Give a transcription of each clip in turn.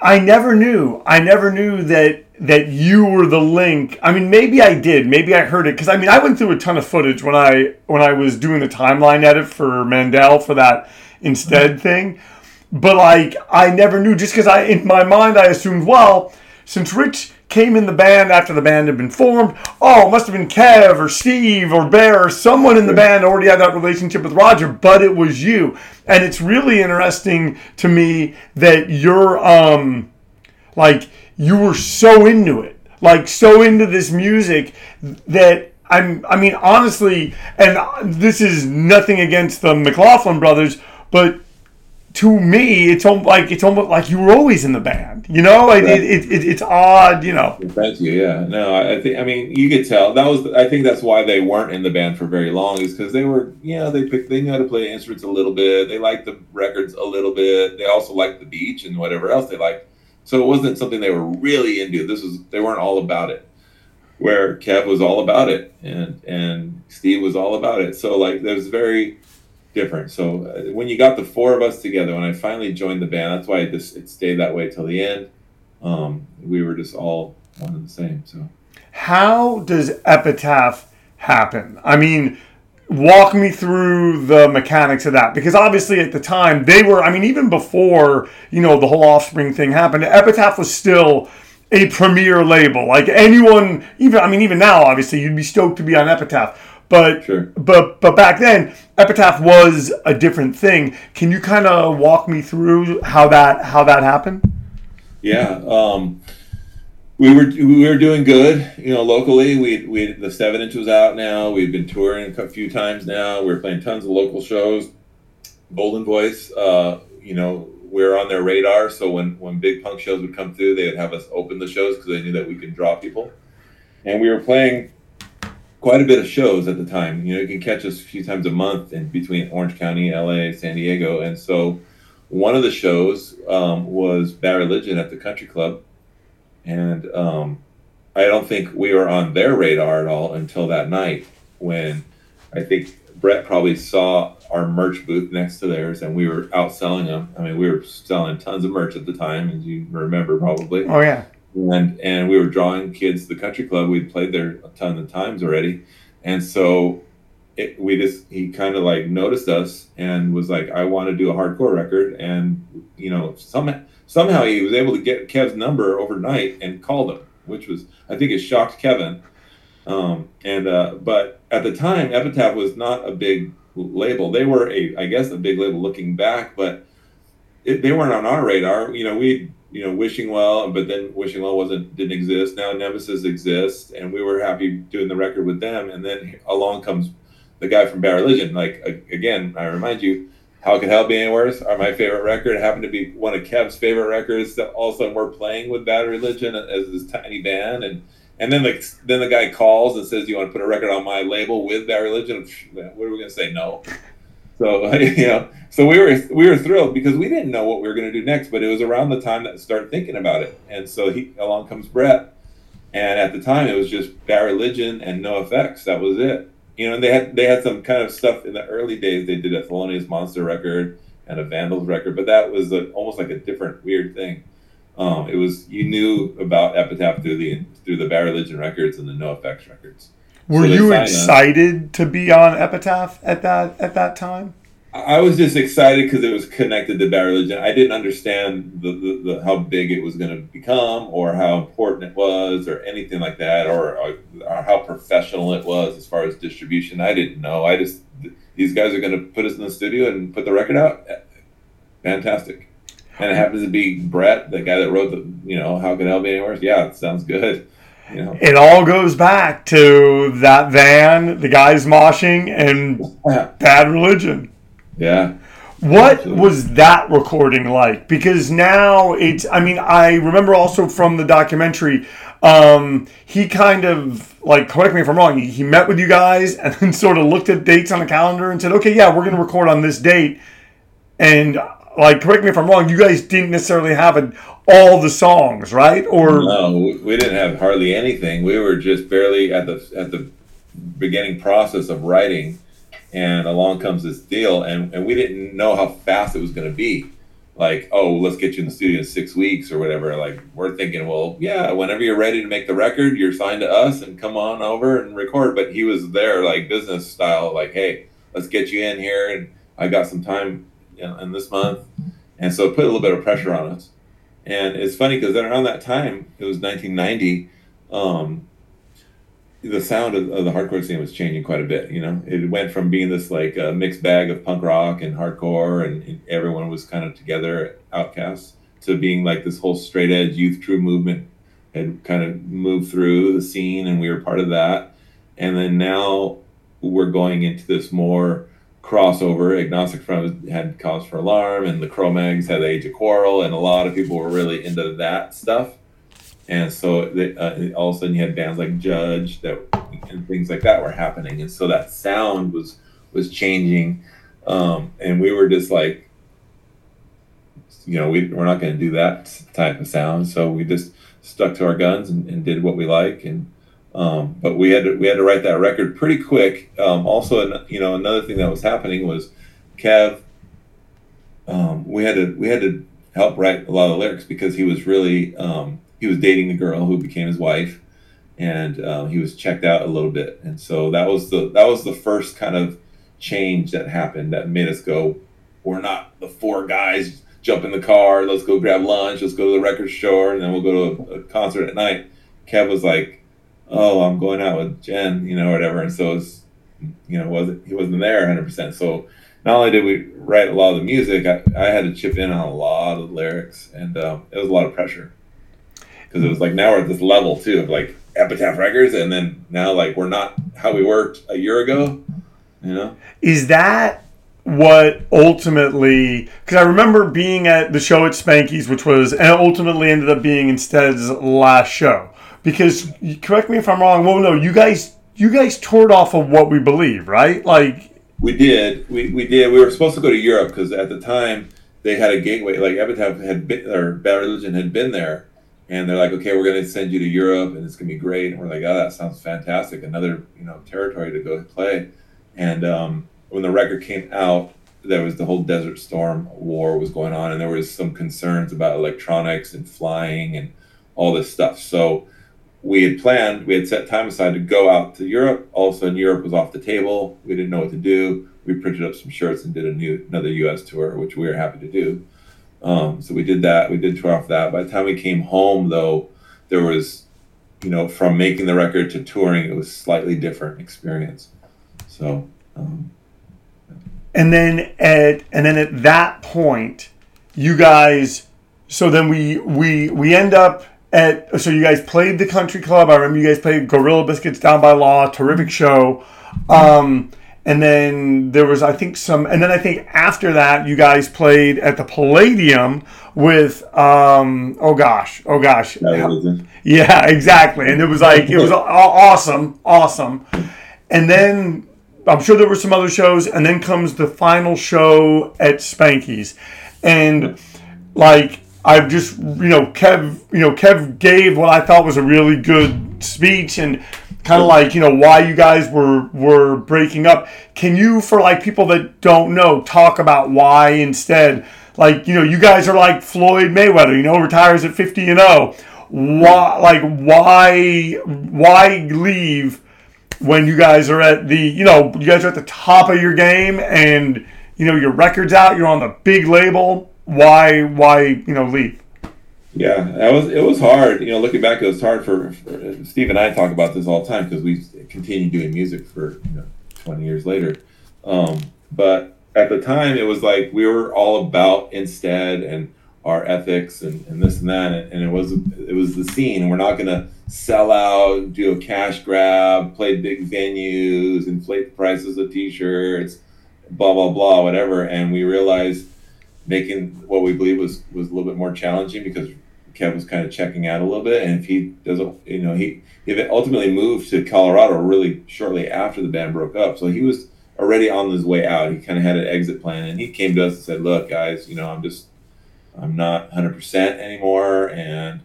I never knew. I never knew that that you were the link. I mean, maybe I did. Maybe I heard it because I mean, I went through a ton of footage when I when I was doing the timeline edit for Mandel for that instead mm-hmm. thing. But like, I never knew just because I in my mind I assumed well, since Rich came in the band after the band had been formed. Oh, it must have been Kev or Steve or Bear or someone in the band already had that relationship with Roger, but it was you. And it's really interesting to me that you're um like you were so into it. Like so into this music that I'm I mean honestly and this is nothing against the McLaughlin brothers, but to me, it's almost like it's almost like you were always in the band. You know, like it, it, it, it's odd. You know. Thank you. Yeah. No, I think. I mean, you could tell that was. I think that's why they weren't in the band for very long, is because they were. You know, they picked. They knew how to play instruments a little bit. They liked the records a little bit. They also liked the beach and whatever else they liked. So it wasn't something they were really into. This was. They weren't all about it. Where Kev was all about it, and and Steve was all about it. So like, there's very different. So uh, when you got the four of us together, when I finally joined the band, that's why it just it stayed that way till the end. Um, we were just all one and the same. So how does Epitaph happen? I mean, walk me through the mechanics of that because obviously at the time they were. I mean, even before you know the whole Offspring thing happened, Epitaph was still a premier label. Like anyone, even I mean, even now, obviously, you'd be stoked to be on Epitaph. But sure. but but back then, Epitaph was a different thing. Can you kind of walk me through how that how that happened? Yeah, um, we were we were doing good. You know, locally, we we the seven inch was out now. We've been touring a few times now. We are playing tons of local shows. Golden Voice, uh, you know, we're on their radar. So when when big punk shows would come through, they would have us open the shows because they knew that we could draw people. And we were playing quite a bit of shows at the time. You know, you can catch us a few times a month in between Orange County, LA, San Diego, and so one of the shows um, was Bad Religion at the Country Club, and um, I don't think we were on their radar at all until that night when I think Brett probably saw our merch booth next to theirs, and we were outselling them. I mean, we were selling tons of merch at the time, as you remember probably. Oh yeah and and we were drawing kids to the country club. We'd played there a ton of times already, and so it, we just he kind of like noticed us and was like, "I want to do a hardcore record," and you know some somehow he was able to get Kev's number overnight and called him, which was I think it shocked Kevin. Um, and uh, but at the time, Epitaph was not a big label. They were a I guess a big label looking back, but it, they weren't on our radar. You know, we you know, wishing well, but then wishing well wasn't didn't exist. Now Nemesis exists, and we were happy doing the record with them. And then along comes the guy from Bad Religion. Like again, I remind you, How Could Hell Be Any Worse? Are my favorite record. It happened to be one of Kev's favorite records. That all of a sudden we're playing with Bad Religion as this tiny band, and and then the then the guy calls and says, "Do you want to put a record on my label with Bad Religion?" What are we gonna say? No. So you know, so we were we were thrilled because we didn't know what we were going to do next, but it was around the time that we started thinking about it, and so he along comes Brett, and at the time it was just Bad Religion and NOFX. That was it. You know, and they had they had some kind of stuff in the early days. They did a Thelonious Monster record and a Vandals record, but that was a, almost like a different weird thing. Um, it was you knew about Epitaph through the through the Bad Religion records and the NOFX records. Were so you excited to be on Epitaph at that at that time? I was just excited because it was connected to Bad Religion. I didn't understand the, the, the how big it was going to become, or how important it was, or anything like that, or, or, or how professional it was as far as distribution. I didn't know. I just these guys are going to put us in the studio and put the record out. Fantastic. And it happens to be Brett, the guy that wrote the, you know, how can it be anywhere? Yeah, it sounds good. Know. It all goes back to that van, the guys moshing, and bad religion. Yeah. What Absolutely. was that recording like? Because now it's, I mean, I remember also from the documentary, um, he kind of, like, correct me if I'm wrong, he, he met with you guys and then sort of looked at dates on the calendar and said, okay, yeah, we're going to record on this date. And, like, correct me if I'm wrong, you guys didn't necessarily have all the songs, right? Or no, we didn't have hardly anything. We were just barely at the at the beginning process of writing and along comes this deal and, and we didn't know how fast it was going to be like oh let's get you in the studio in six weeks or whatever like we're thinking well yeah whenever you're ready to make the record you're signed to us and come on over and record but he was there like business style like hey let's get you in here and i got some time in, this month and so it put a little bit of pressure on us and it's funny because then around that time it was 1990 um, the sound of, of, the hardcore scene was changing quite a bit. You know, it went from being this like uh, mixed bag of punk rock and hardcore, and, and, everyone was kind of together, outcasts, to being like this whole straight edge youth crew movement had kind of moved through the scene, and we were part of that. And then now we're going into this more crossover. Agnostic Front had Cause for Alarm, and the Cro-Mags had Age of Quarrel, and a lot of people were really into that stuff and so they, uh, all of a sudden you had bands like Judge that and things like that were happening, and so that sound was was changing, um, and we were just like, you know, we we're not going to do that type of sound, so we just stuck to our guns and, and did what we like, and um, but we had to we had to write that record pretty quick. Um, also, you know, another thing that was happening was Kev. Um, we had to we had to help write a lot of lyrics because he was really um, he was dating the girl who became his wife, and um, he was checked out a little bit, and so that was the that was the first kind of change that happened that made us go, we're not the four guys jump in the car, let's go grab lunch, let's go to the record store, and then we'll go to a, a concert at night. Kev was like, oh, I'm going out with Jen, you know, whatever, and so was, you know, wasn't he wasn't there 100. percent So not only did we write a lot of the music, I, I had to chip in on a lot of lyrics, and um, it was a lot of pressure because it was like now we're at this level too of like Epitaph Records, and then now like we're not how we worked a year ago. You know, is that what ultimately? Because I remember being at the show at Spanky's, which was and ultimately ended up being Instead's last show. Because correct me if I'm wrong. Well, no, you guys you guys toured off of what we believe, right? Like we did, we we did. We were supposed to go to Europe because at the time they had a gateway. Like Epitaph had been, or Bad Religion had been there and they're like, okay, we're going to send you to Europe, and it's going to be great. And we're like, oh, that sounds fantastic. Another you know territory to go play. And um, when the record came out, there was the whole Desert Storm war was going on, and there was some concerns about electronics and flying and all this stuff. So we had planned, we had set time aside to go out to Europe. All of a sudden, Europe was off the table. We didn't know what to do. We printed up some shirts and did a new another U.S. tour, which we were happy to do. Um, so we did that. We did tour off that. By the time we came home, though, there was, you know, from making the record to touring, it was slightly different experience. So. Um, and then at and then at that point, you guys. So then we we we end up at. So you guys played the country club. I remember you guys played Gorilla Biscuits Down by Law. Terrific show. Um, and then there was I think some, and then I think after that you guys played at the Palladium with um oh gosh oh gosh yeah exactly and it was like it was awesome awesome and then I'm sure there were some other shows and then comes the final show at Spanky's and like I've just you know Kev you know Kev gave what I thought was a really good speech and kind of like you know why you guys were were breaking up. Can you for like people that don't know talk about why instead? Like you know you guys are like floyd mayweather you know retires at 50 and 0 why like why why leave when you guys are at the you know you guys are at the top of your game and you know your record's out, you're on the big label. Why why you know leave? Yeah, that was it was hard. You know, looking back, it was hard for, for Steve and I talk about this all the time because we continued doing music for you know 20 years later. Um, but at the time, it was like we were all about instead and our ethics and, and this and that, and, and it was it was the scene. We're not gonna sell out, do a cash grab, play big venues, inflate the prices of t-shirts, blah blah blah, whatever. And we realized making what we believe was was a little bit more challenging because Kev was kind of checking out a little bit, and if he doesn't, you know, he he ultimately moved to Colorado really shortly after the band broke up, so he was already on his way out. He kind of had an exit plan, and he came to us and said, "Look, guys, you know, I'm just I'm not 100 percent anymore," and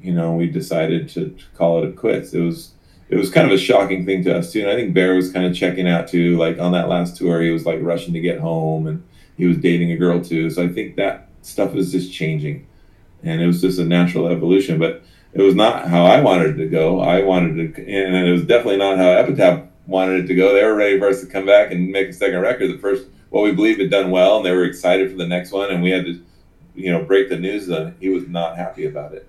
you know, we decided to, to call it a quits. It was it was kind of a shocking thing to us too, and I think Bear was kind of checking out too. Like on that last tour, he was like rushing to get home, and he was dating a girl too. So I think that stuff is just changing and it was just a natural evolution. But it was not how I wanted it to go. I wanted to, and it was definitely not how Epitaph wanted it to go. They were ready for us to come back and make a second record. The first, what we believed had done well, and they were excited for the next one, and we had to, you know, break the news. That he was not happy about it.